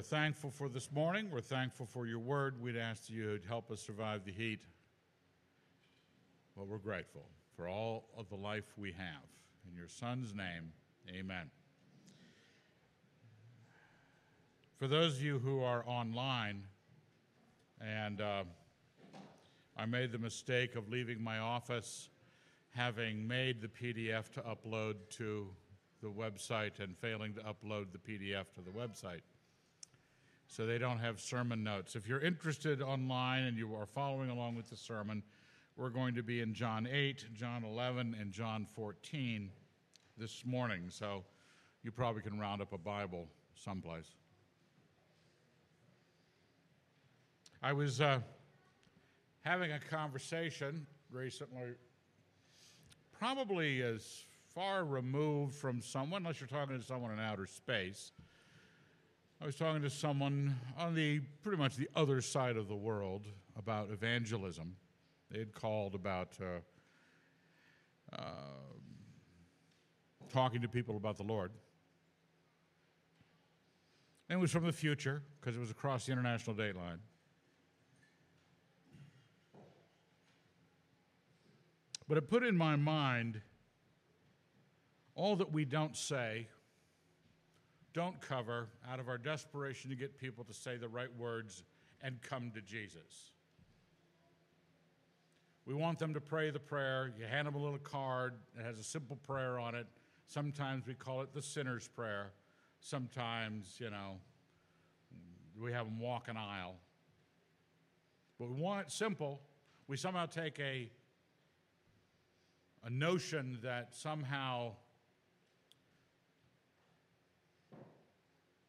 we're thankful for this morning. We're thankful for your word. We'd ask you to help us survive the heat. But we're grateful for all of the life we have. In your Son's name, amen. For those of you who are online, and uh, I made the mistake of leaving my office having made the PDF to upload to the website and failing to upload the PDF to the website. So they don't have sermon notes. If you're interested online and you are following along with the sermon, we're going to be in John 8, John 11, and John 14 this morning. So you probably can round up a Bible someplace. I was uh, having a conversation recently, probably as far removed from someone, unless you're talking to someone in outer space. I was talking to someone on the pretty much the other side of the world about evangelism. They had called about uh, uh, talking to people about the Lord. And it was from the future because it was across the international date line. But it put in my mind all that we don't say, don't cover out of our desperation to get people to say the right words and come to Jesus. We want them to pray the prayer. You hand them a little card, it has a simple prayer on it. Sometimes we call it the sinner's prayer. Sometimes, you know, we have them walk an aisle. But we want it simple. We somehow take a a notion that somehow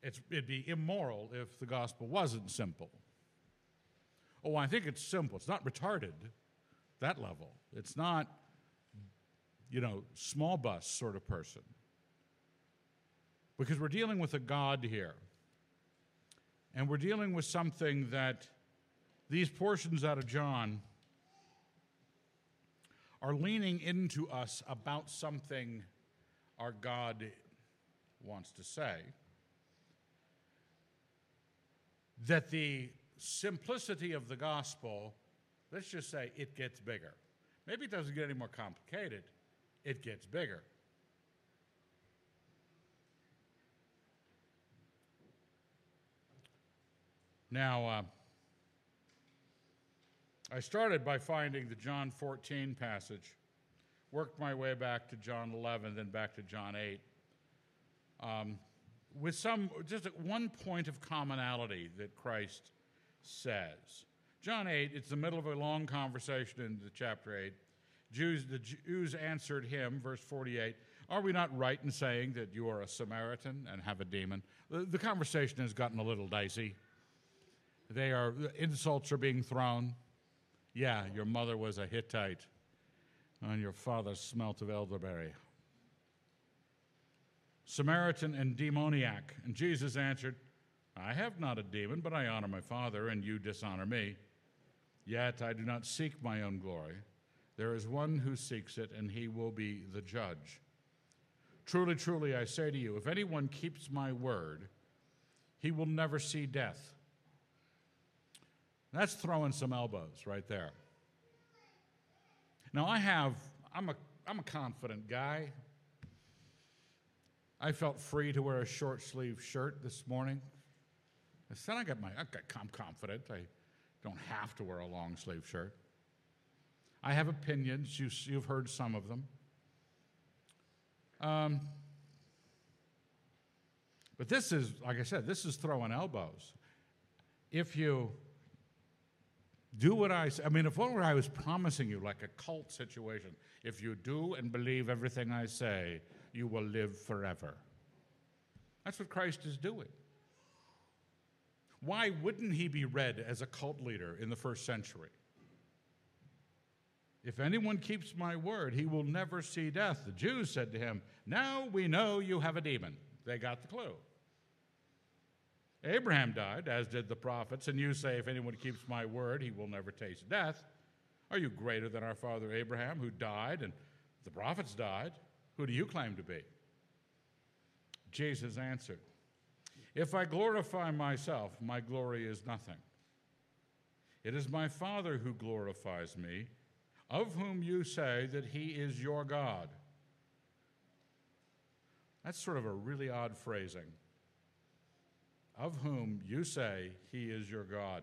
it'd be immoral if the gospel wasn't simple. Oh, I think it's simple. It's not retarded, that level. It's not, you know, small bus sort of person. Because we're dealing with a God here. And we're dealing with something that these portions out of John are leaning into us about something our God wants to say. That the simplicity of the gospel, let's just say it gets bigger. Maybe it doesn't get any more complicated, it gets bigger. Now, uh, I started by finding the John 14 passage, worked my way back to John 11, then back to John 8, um, with some, just one point of commonality that Christ says. John 8, it's the middle of a long conversation in the chapter 8. Jews, the Jews answered him, verse 48, Are we not right in saying that you are a Samaritan and have a demon? The, the conversation has gotten a little dicey. They are, insults are being thrown. Yeah, your mother was a Hittite, and your father smelt of elderberry. Samaritan and demoniac. And Jesus answered, I have not a demon, but I honor my Father, and you dishonor me. Yet I do not seek my own glory. There is one who seeks it, and he will be the judge. Truly, truly, I say to you, if anyone keeps my word, he will never see death. That's throwing some elbows right there. Now, I have, I'm a, I'm a confident guy. I felt free to wear a short sleeve shirt this morning. I said, I got my, I got, I'm confident. I don't have to wear a long sleeve shirt. I have opinions. You, you've heard some of them. Um, but this is, like I said, this is throwing elbows. If you do what I say. I mean, if what I was promising you, like a cult situation, if you do and believe everything I say, you will live forever. That's what Christ is doing. Why wouldn't he be read as a cult leader in the first century? If anyone keeps my word, he will never see death. The Jews said to him, Now we know you have a demon. They got the clue. Abraham died, as did the prophets, and you say, If anyone keeps my word, he will never taste death. Are you greater than our father Abraham, who died, and the prophets died? Who do you claim to be? Jesus answered, If I glorify myself, my glory is nothing. It is my Father who glorifies me, of whom you say that he is your God. That's sort of a really odd phrasing. Of whom you say he is your God.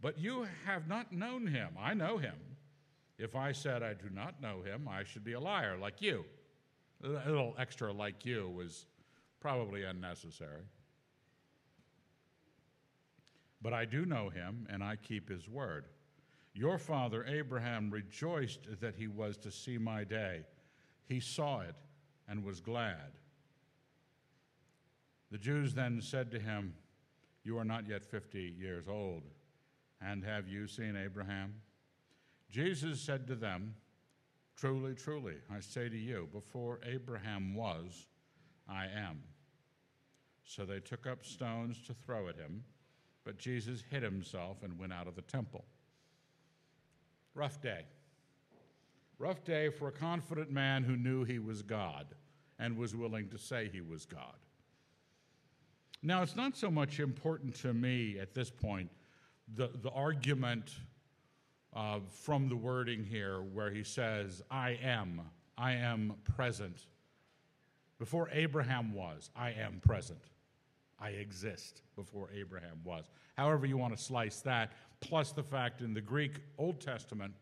But you have not known him. I know him. If I said I do not know him, I should be a liar, like you. A little extra like you was probably unnecessary. But I do know him, and I keep his word. Your father Abraham rejoiced that he was to see my day. He saw it and was glad. The Jews then said to him, You are not yet 50 years old, and have you seen Abraham? Jesus said to them, Truly, truly, I say to you, before Abraham was, I am. So they took up stones to throw at him, but Jesus hid himself and went out of the temple. Rough day. Rough day for a confident man who knew he was God and was willing to say he was God. Now, it's not so much important to me at this point, the, the argument uh, from the wording here where he says, I am, I am present. Before Abraham was, I am present. I exist before Abraham was. However, you want to slice that, plus the fact in the Greek Old Testament,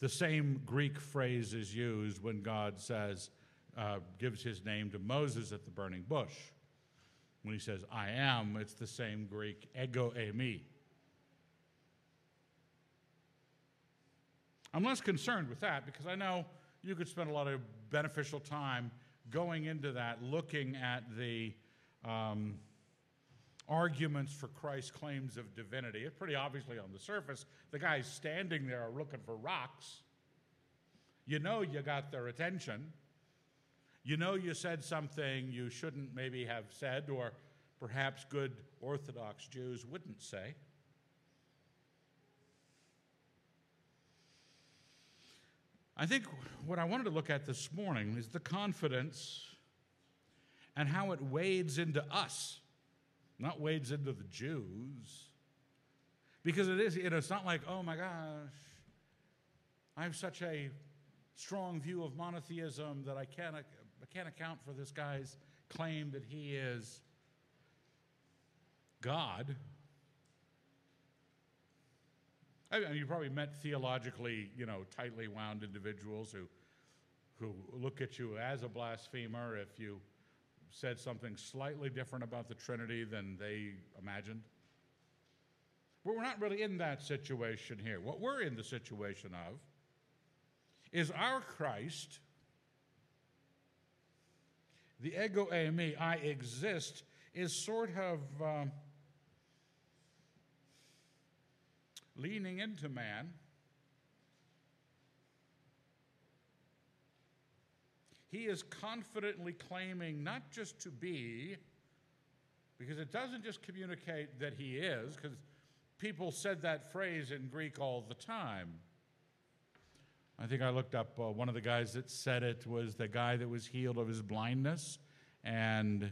the same Greek phrase is used when God says, uh, gives his name to Moses at the burning bush. When he says, I am, it's the same Greek, ego eimi. I'm less concerned with that because I know you could spend a lot of beneficial time going into that, looking at the um, arguments for Christ's claims of divinity. It's pretty obviously on the surface. The guys standing there are looking for rocks. You know you got their attention. You know you said something you shouldn't maybe have said, or perhaps good Orthodox Jews wouldn't say. I think what I wanted to look at this morning is the confidence and how it wades into us, not wades into the Jews. Because it is, you know, it's not like, oh my gosh, I have such a strong view of monotheism that I can't I can't account for this guy's claim that he is God. I mean, you probably met theologically, you know, tightly wound individuals who, who look at you as a blasphemer if you said something slightly different about the Trinity than they imagined. But we're not really in that situation here. What we're in the situation of is our Christ the ego eimi, I exist, is sort of um, leaning into man. He is confidently claiming not just to be, because it doesn't just communicate that he is, because people said that phrase in Greek all the time. I think I looked up uh, one of the guys that said it was the guy that was healed of his blindness. And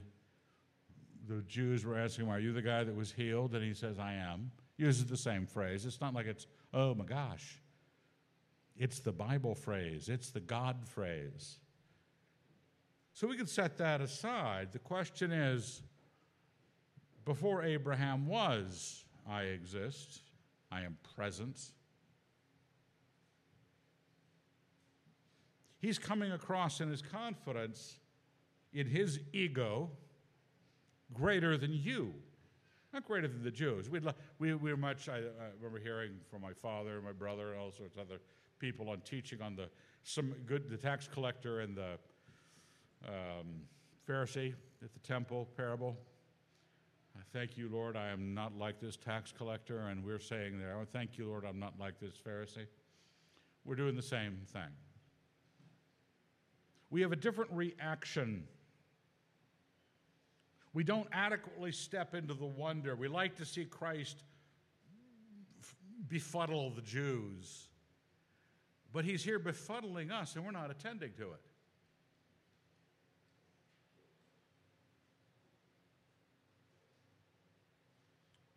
the Jews were asking him, Are you the guy that was healed? And he says, I am. Uses the same phrase. It's not like it's, oh my gosh. It's the Bible phrase, it's the God phrase. So we can set that aside. The question is before Abraham was, I exist, I am present. he's coming across in his confidence, in his ego, greater than you. Not greater than the Jews. We'd, we, we were much, I, I remember hearing from my father, my brother, and all sorts of other people on teaching on the, some good, the tax collector and the um, Pharisee at the temple parable. I thank you, Lord, I am not like this tax collector. And we're saying there, oh, thank you, Lord, I'm not like this Pharisee. We're doing the same thing we have a different reaction. We don't adequately step into the wonder. We like to see Christ befuddle the Jews. But he's here befuddling us, and we're not attending to it.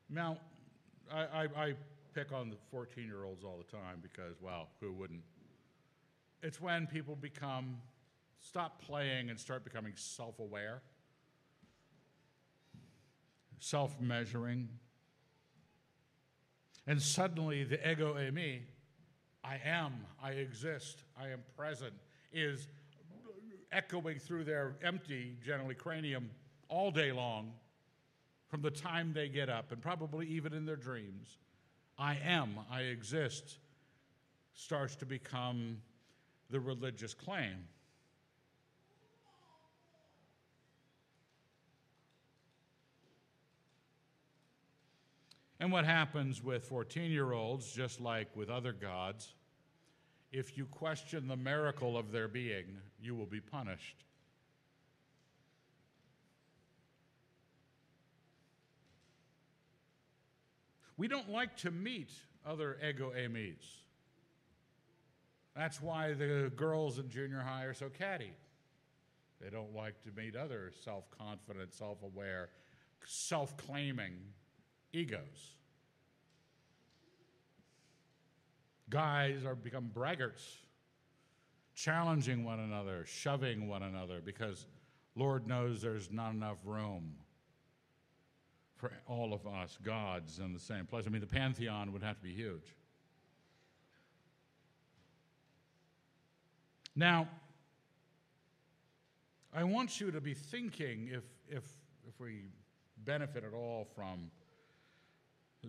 Now, I, I, I pick on the 14 year olds all the time because, well, who wouldn't? It's when people become, stop playing and start becoming self aware, self measuring. And suddenly the ego eimi, I am, I exist, I am present, is echoing through their empty, generally cranium, all day long from the time they get up and probably even in their dreams. I am, I exist, starts to become the religious claim. And what happens with 14 year olds, just like with other gods, if you question the miracle of their being, you will be punished. We don't like to meet other ego eimis. That's why the girls in junior high are so catty. They don't like to meet other self confident, self aware, self claiming egos. Guys are become braggarts, challenging one another, shoving one another, because Lord knows there's not enough room for all of us gods in the same place. I mean, the pantheon would have to be huge. Now, I want you to be thinking if, if, if we benefit at all from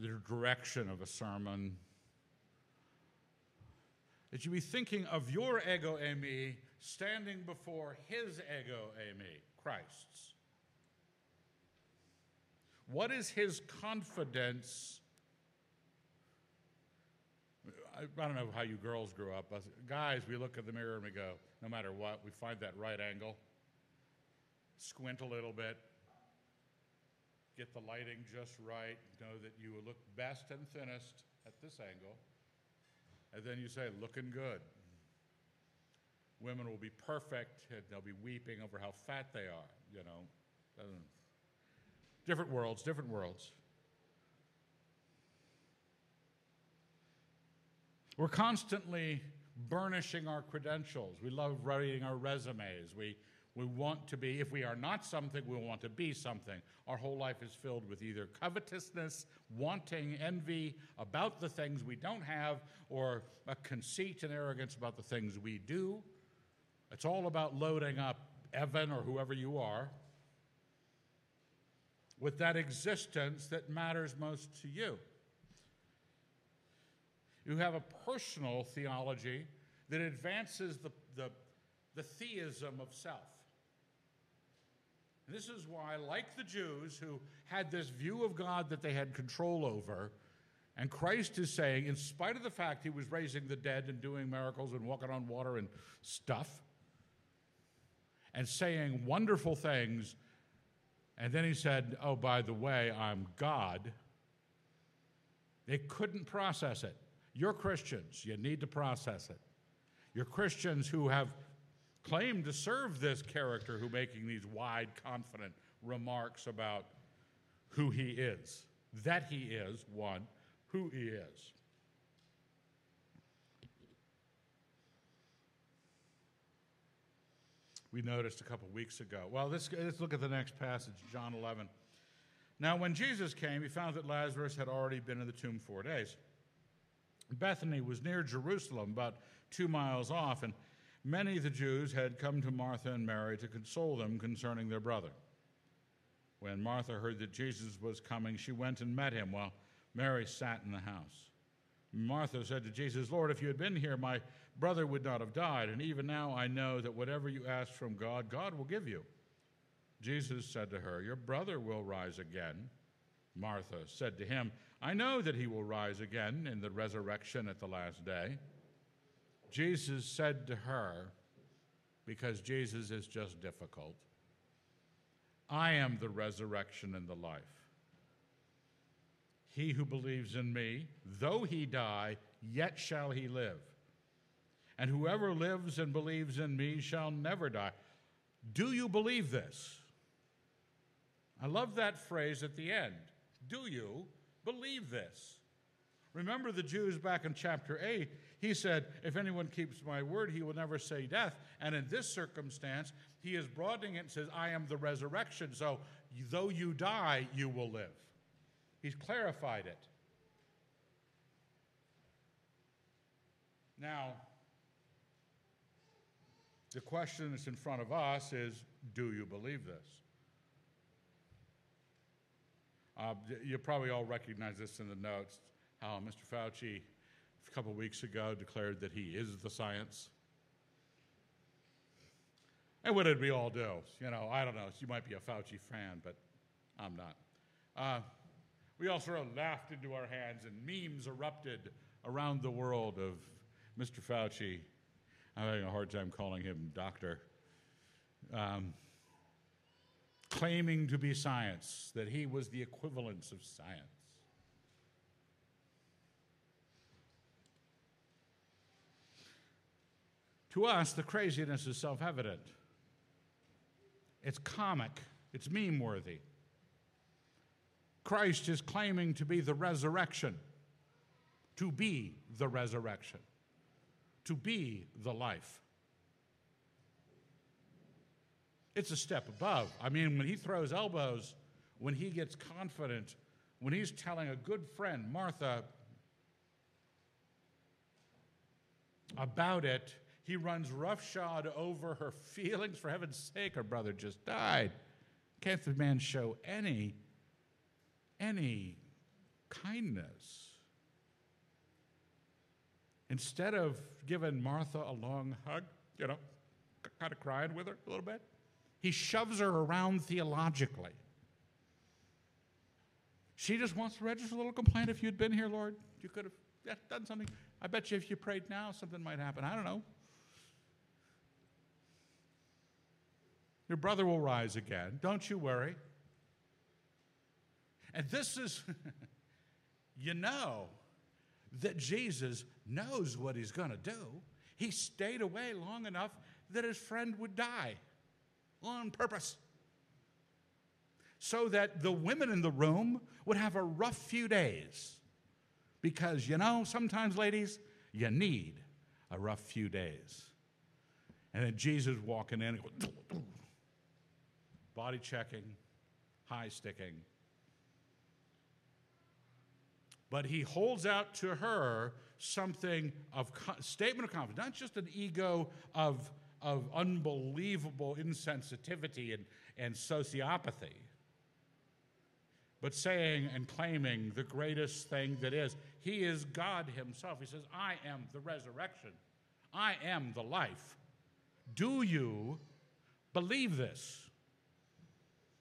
the direction of a sermon, that you be thinking of your ego eimi standing before his ego eimi, Christ's. What is his confidence? I, don't know how you girls grew up. Guys, we look at the mirror and we go, no matter what, we find that right angle, squint a little bit, get the lighting just right, know that you will look best and thinnest at this angle, and then you say, looking good. Women will be perfect, and they'll be weeping over how fat they are, you know. Mm. Different worlds, different worlds. We're constantly burnishing our credentials. We love writing our resumes. We, we want to be, if we are not something, we want to be something. Our whole life is filled with either covetousness, wanting, envy about the things we don't have, or a conceit and arrogance about the things we do. It's all about loading up Evan or whoever you are with that existence that matters most to you. You have a personal theology that advances the, the, the theism of self. This is why, like the Jews who had this view of God that they had control over, and Christ is saying, in spite of the fact he was raising the dead and doing miracles and walking on water and stuff, and saying wonderful things and then he said, Oh, by the way, I'm God. They couldn't process it. You're Christians, you need to process it. You're Christians who have claimed to serve this character who making these wide, confident remarks about who he is, that he is, one, who he is. we noticed a couple weeks ago. Well, let's, let's look at the next passage, John 11. Now, when Jesus came, he found that Lazarus had already been in the tomb four days. Bethany was near Jerusalem, about two miles off, and many of the Jews had come to Martha and Mary to console them concerning their brother. When Martha heard that Jesus was coming, she went and met him while Mary sat in the house. Martha said to Jesus, Lord, if you had been here, my brother would not have died. And even now I know that whatever you ask from God, God will give you. Jesus said to her, Your brother will rise again. Martha said to him, I know that he will rise again in the resurrection at the last day. Jesus said to her, because Jesus is just difficult, I am the resurrection and the life. He who believes in me, though he die, yet shall he live and whoever lives and believes in me shall never die. Do you believe this? I love that phrase at the end. Do you believe this. Remember the Jews back in chapter 8, he said, If anyone keeps my word, he will never say death. And in this circumstance, he is broadening it and says, I am the resurrection. So though you die, you will live. He's clarified it. Now, the question that's in front of us is do you believe this? Uh, you probably all recognize this in the notes how Mr. Fauci a couple weeks ago declared that he is the science. And what did we all do? You know, I don't know. You might be a Fauci fan, but I'm not. Uh, we all sort of laughed into our hands, and memes erupted around the world of Mr. Fauci. I'm having a hard time calling him doctor. Um, claiming to be science, that he was the equivalence of science. To us, the craziness is self evident. It's comic, it's meme worthy. Christ is claiming to be the resurrection, to be the resurrection, to be the life. It's a step above. I mean, when he throws elbows, when he gets confident, when he's telling a good friend, Martha, about it, he runs roughshod over her feelings. For heaven's sake, her brother just died. Can't the man show any, any kindness? Instead of giving Martha a long hug, you know, kind of crying with her a little bit, he shoves her around theologically. She just wants to register a little complaint. If you'd been here, Lord, you could have done something. I bet you if you prayed now, something might happen. I don't know. Your brother will rise again. Don't you worry. And this is, you know, that Jesus knows what he's going to do. He stayed away long enough that his friend would die on purpose. So that the women in the room would have a rough few days. Because, you know, sometimes, ladies, you need a rough few days. And then Jesus walking in body checking, high sticking. But he holds out to her something of statement of confidence, not just an ego of, of unbelievable insensitivity and, and sociopathy, but saying and claiming the greatest thing that is. He is God Himself. He says, I am the resurrection, I am the life. Do you believe this?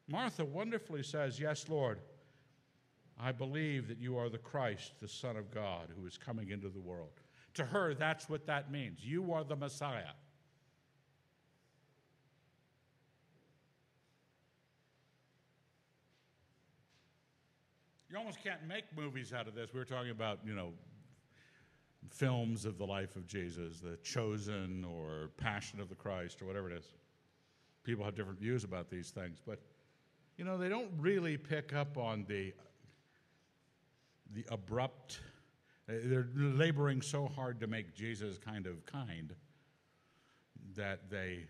Martha wonderfully says, Yes, Lord, I believe that you are the Christ, the Son of God, who is coming into the world. To her, that's what that means. You are the Messiah. You almost can't make movies out of this. We were talking about, you know, films of the life of Jesus, The Chosen or Passion of the Christ or whatever it is. People have different views about these things, but you know, they don't really pick up on the, the abrupt, they're laboring so hard to make Jesus kind of kind that they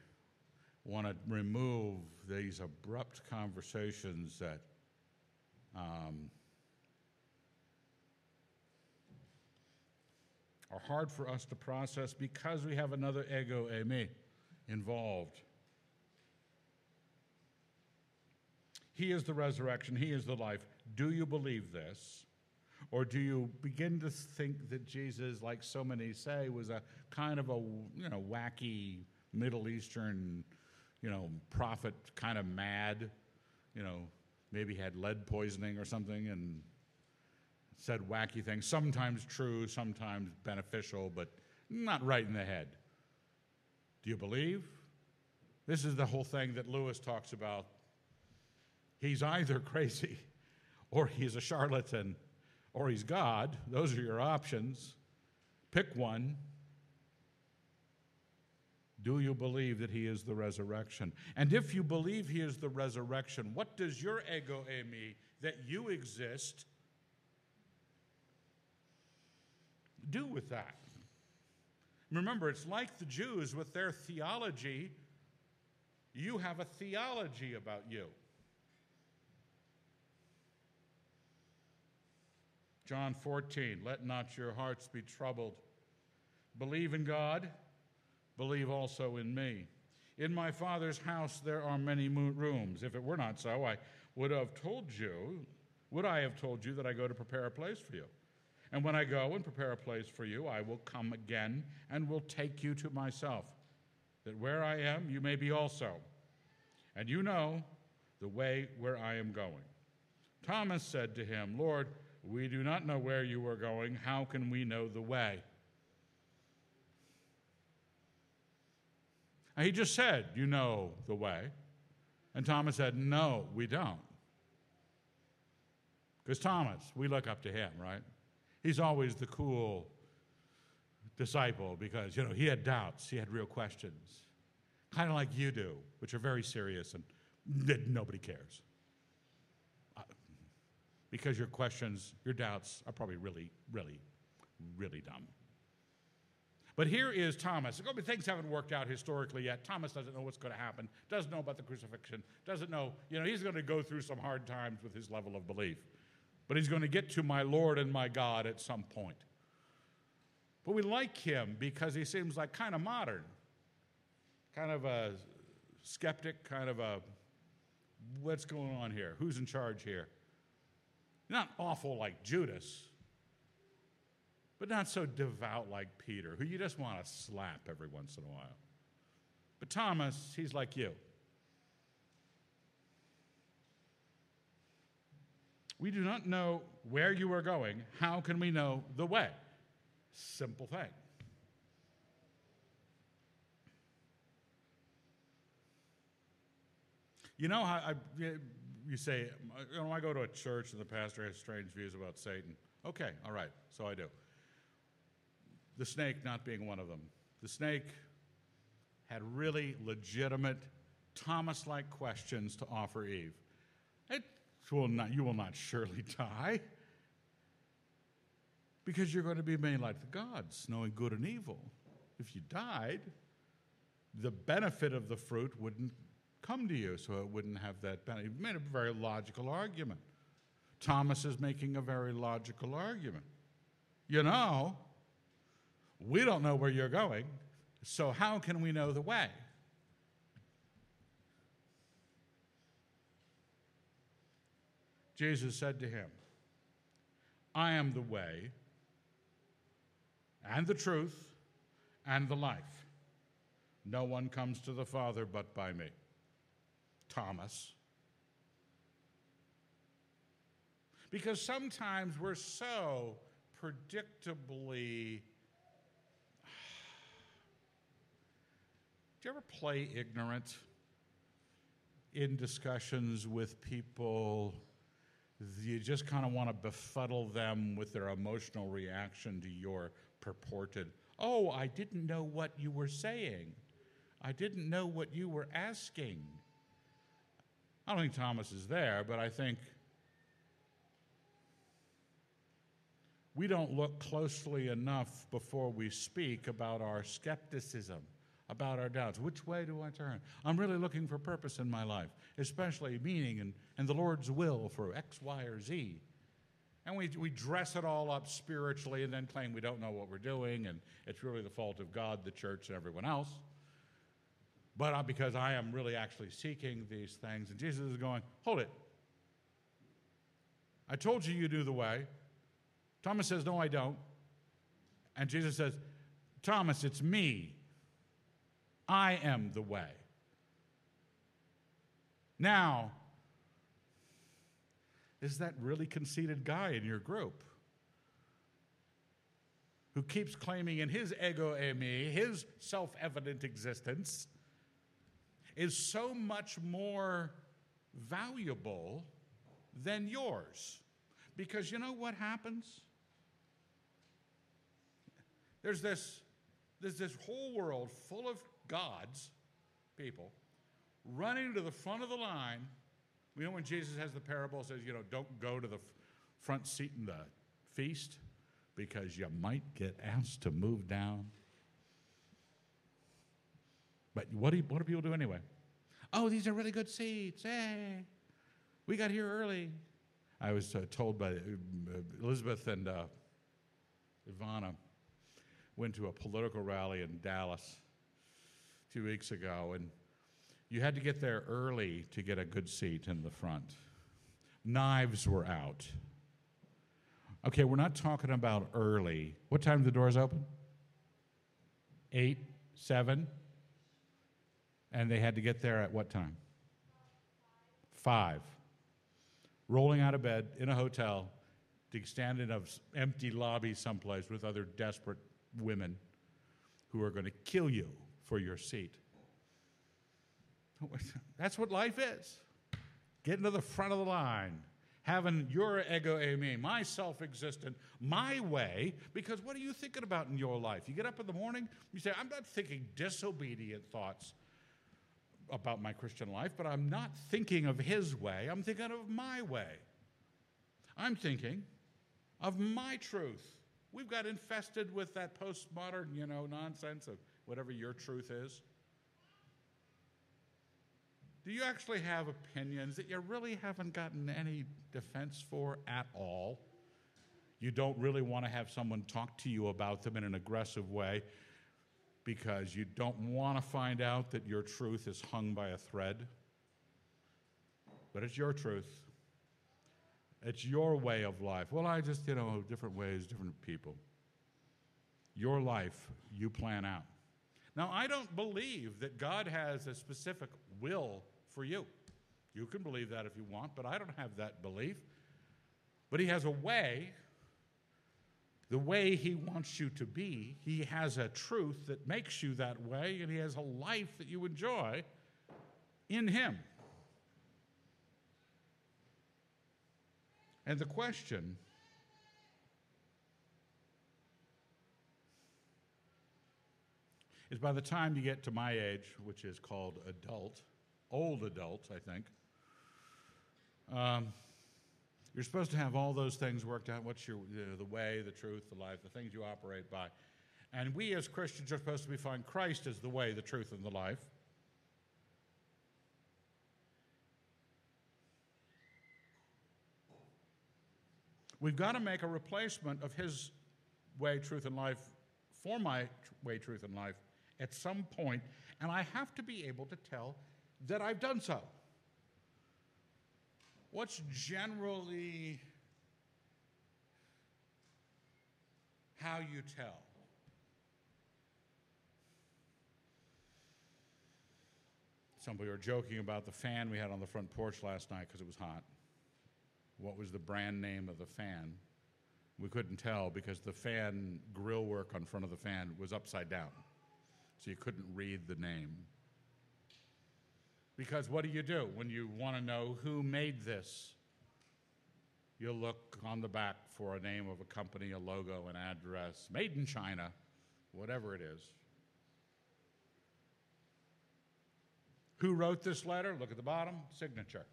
want to remove these abrupt conversations that um, are hard for us to process because we have another ego eimi involved. He is the resurrection, He is the life. Do you believe this? Or do you begin to think that Jesus, like so many say, was a kind of a you know wacky Middle Eastern, you know, prophet, kind of mad, you know, maybe had lead poisoning or something and said wacky things, sometimes true, sometimes beneficial, but not right in the head. Do you believe? This is the whole thing that Lewis talks about He's either crazy or he's a charlatan or he's God. Those are your options. Pick one. Do you believe that he is the resurrection? And if you believe he is the resurrection, what does your ego eimi that you exist do with that? Remember, it's like the Jews with their theology. You have a theology about you. John 14, let not your hearts be troubled. Believe in God, believe also in me. In my Father's house there are many rooms. If it were not so, I would have told you, would I have told you that I go to prepare a place for you? And when I go and prepare a place for you, I will come again and will take you to myself, that where I am, you may be also. And you know the way where I am going. Thomas said to him, Lord, we do not know where you are going. How can we know the way? And he just said, You know the way. And Thomas said, No, we don't. Because Thomas, we look up to him, right? He's always the cool disciple because, you know, he had doubts, he had real questions, kind of like you do, which are very serious and nobody cares because your questions, your doubts are probably really, really, really dumb. But here is Thomas. Things haven't worked out historically yet. Thomas doesn't know what's going to happen, doesn't know about the crucifixion, doesn't know, you know, he's going to go through some hard times with his level of belief. But he's going to get to my Lord and my God at some point. But we like him because he seems like kind of modern, kind of a skeptic, kind of a what's going on here? Who's in charge here? Not awful like Judas, but not so devout like Peter, who you just want to slap every once in a while. But Thomas, he's like you. We do not know where you are going. How can we know the way? Simple thing. You know how I, you say, you know, I go to a church and the pastor has strange views about Satan. Okay, all right, so I do. The snake not being one of them. The snake had really legitimate, Thomas like questions to offer Eve. It will not, you will not surely die because you're going to be made like the gods, knowing good and evil. If you died, the benefit of the fruit wouldn't come to you, so it wouldn't have that benefit. He made a very logical argument. Thomas is making a very logical argument. You know, we don't know where you're going, so how can we know the way? Jesus said to him, I am the way and the truth and the life. No one comes to the Father but by me. Thomas. Because sometimes we're so predictably. Do you ever play ignorant in discussions with people? You just kind of want to befuddle them with their emotional reaction to your purported, oh, I didn't know what you were saying. I didn't know what you were asking. I don't think Thomas is there, but I think we don't look closely enough before we speak about our skepticism, about our doubts. Which way do I turn? I'm really looking for purpose in my life, especially meaning and, and the Lord's will for X, Y, or Z. And we, we dress it all up spiritually and then claim we don't know what we're doing and it's really the fault of God, the church, and everyone else but because I am really actually seeking these things. And Jesus is going, Hold it. I told you you do the way. Thomas says, No, I don't. And Jesus says, Thomas, it's me. I am the way. Now, is that really conceited guy in your group who keeps claiming in his ego eimi, his self evident existence, is so much more valuable than yours. Because you know what happens? There's this, there's this whole world full of gods, people, running to the front of the line. You know when Jesus has the parable, says, you know, don't go to the front seat in the feast. because you might get asked to move down. But what do, you, what do people do anyway? Oh, these are really good seats. Hey, we got here early. I was uh, told by uh, Elizabeth and uh, Ivana went to a political rally in Dallas two weeks ago, and you had to get there early to get a good seat in the front. Knives were out. Okay, we're not talking about early. What time do the doors open? Eight, seven? And they had to get there at what time? Five. Rolling out of bed in a hotel to stand in an empty lobby someplace with other desperate women who are going to kill you for your seat. That's what life is. Getting to the front of the line, having your ego eimi, my self existent, my way, because what are you thinking about in your life? You get up in the morning, you say, I'm not thinking disobedient thoughts about my Christian life, but I'm not thinking of his way, I'm thinking of my way. I'm thinking of my truth. We've got infested with that postmodern, you know, nonsense of whatever your truth is. Do you actually have opinions that you really haven't gotten any defense for at all? You don't really want to have someone talk to you about them in an aggressive way because you don't want to find out that your truth is hung by a thread. But it's your truth. It's your way of life. Well, I just, you know, different ways, different people. Your life, you plan out. Now, I don't believe that God has a specific will for you. You can believe that if you want, but I don't have that belief. But He has a way, the way He wants you to be. He has a truth that makes you that way, and He has a life that you enjoy in Him. And the question is by the time you get to my age, which is called adult, old adult, I think. Um, you're supposed to have all those things worked out. What's your you know, the way, the truth, the life, the things you operate by, and we as Christians are supposed to be find Christ as the way, the truth, and the life. We've got to make a replacement of His way, truth, and life for my way, truth, and life at some point, and I have to be able to tell that I've done so. What's generally how you tell? Some people are joking about the fan we had on the front porch last night because it was hot. What was the brand name of the fan? We couldn't tell because the fan grill work on front of the fan was upside down. So you couldn't read the name. Because what do you do when you want to know who made this? You look on the back for a name of a company, a logo, an address, made in China, whatever it is. Who wrote this letter? Look at the bottom, signature.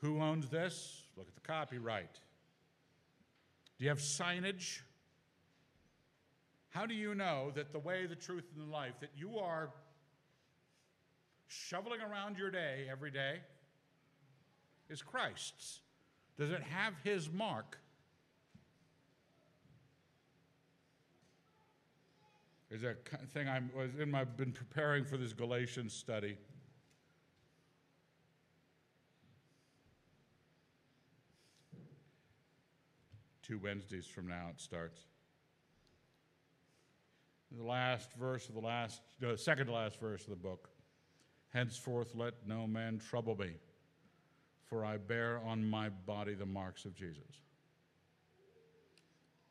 Who owns this? Look at the copyright. Do you have signage? How do you know that the way, the truth, and the life that you are shoveling around your day every day is Christ's? Does it have his mark? There's a thing I was in my been preparing for this Galatians study. Two Wednesdays from now it starts. The last verse of the last, uh, second to last verse of the book. Henceforth, let no man trouble me, for I bear on my body the marks of Jesus.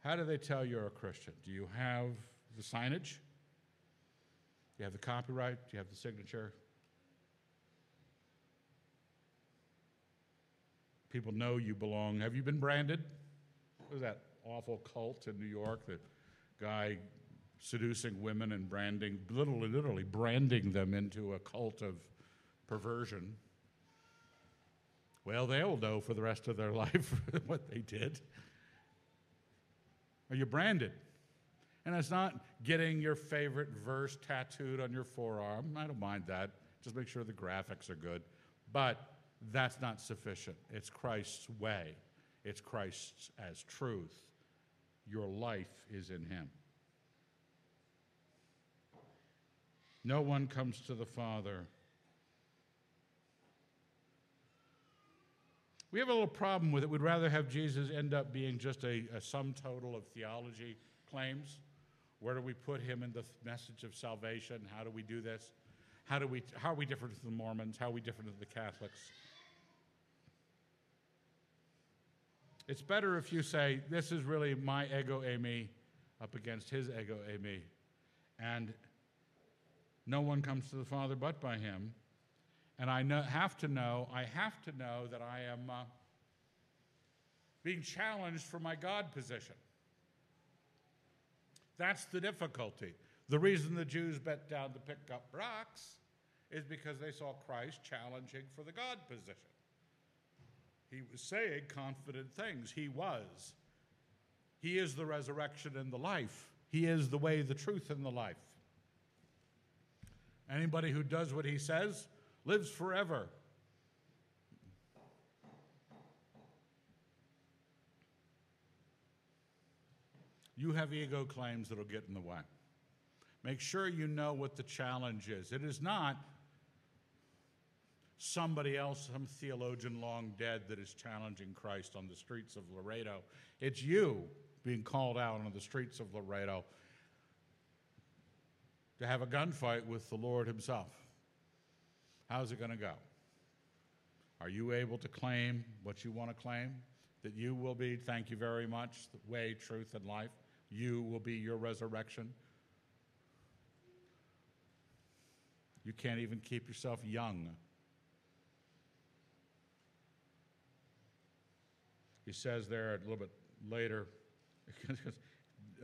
How do they tell you're a Christian? Do you have the signage? Do you have the copyright? Do you have the signature? People know you belong. Have you been branded? What was that awful cult in New York? The guy seducing women and branding, literally, literally branding them into a cult of perversion. Well, they'll know for the rest of their life what they did. Are you branded? And it's not getting your favorite verse tattooed on your forearm. I don't mind that. Just make sure the graphics are good. But that's not sufficient. It's Christ's way, it's Christ's as truth. Your life is in Him. No one comes to the Father. We have a little problem with it. We'd rather have Jesus end up being just a, a sum total of theology claims. Where do we put him in the message of salvation? How do we do this? How, do we, how are we different from the Mormons? How are we different from the Catholics? It's better if you say, This is really my ego eimi up against his ego eimi. And no one comes to the Father but by him. And I know, have to know, I have to know that I am uh, being challenged for my God position. That's the difficulty. The reason the Jews bent down to pick up rocks is because they saw Christ challenging for the God position. He was saying confident things. He was. He is the resurrection and the life. He is the way, the truth, and the life. Anybody who does what he says lives forever. You have ego claims that'll get in the way. Make sure you know what the challenge is. It is not somebody else, some theologian long dead, that is challenging Christ on the streets of Laredo. It's you being called out on the streets of Laredo to have a gunfight with the Lord Himself. How's it going to go? Are you able to claim what you want to claim? That you will be, thank you very much, the way, truth, and life. You will be your resurrection. You can't even keep yourself young. He says there a little bit later,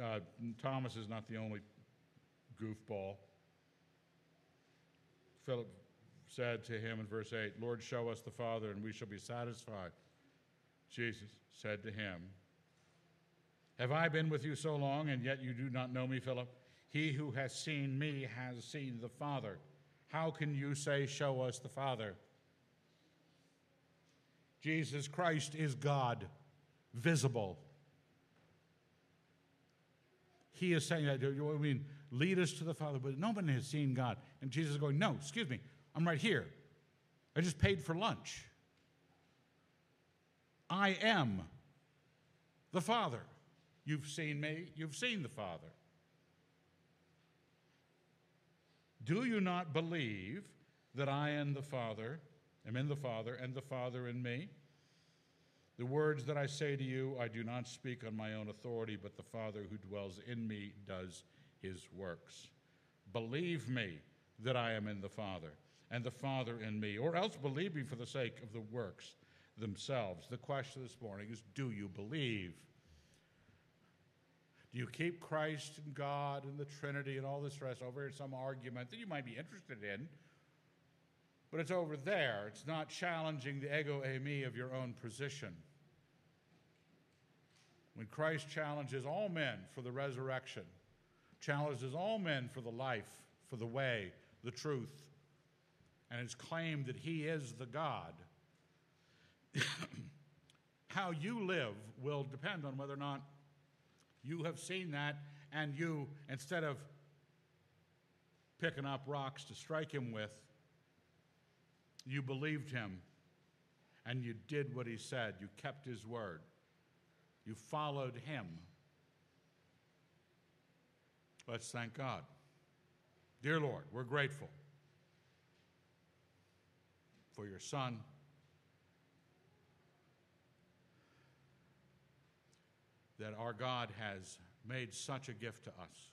uh, Thomas is not the only goofball. Philip said to him in verse 8, Lord, show us the Father, and we shall be satisfied. Jesus said to him, Have I been with you so long, and yet you do not know me, Philip? He who has seen me has seen the Father. How can you say, Show us the Father? Jesus Christ is God, visible. He is saying that, I mean, lead us to the Father, but no one has seen God. And Jesus is going, No, excuse me, I'm right here. I just paid for lunch. I am the Father. You've seen me, you've seen the Father. Do you not believe that I am the Father, am in the Father, and the Father in me? The words that I say to you, I do not speak on my own authority, but the Father who dwells in me does his works. Believe me that I am in the Father and the Father in me, or else believe me for the sake of the works themselves. The question this morning is do you believe? Do you keep Christ and God and the Trinity and all this rest over in some argument that you might be interested in? But it's over there. It's not challenging the ego eimi of your own position. When Christ challenges all men for the resurrection, challenges all men for the life, for the way, the truth, and has claimed that he is the God, how you live will depend on whether or not you have seen that and you, instead of picking up rocks to strike him with, you believed him and you did what he said. You kept his word. You followed him. Let's thank God. Dear Lord, we're grateful for your Son. That our God has made such a gift to us.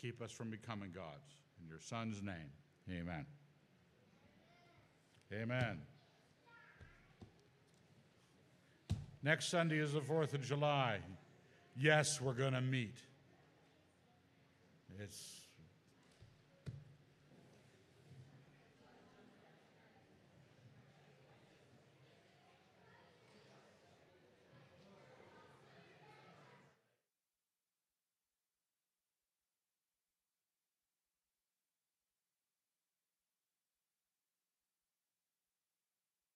Keep us from becoming gods. In your Son's name, amen. Amen. Next Sunday is the 4th of July. Yes, we're going to meet. It's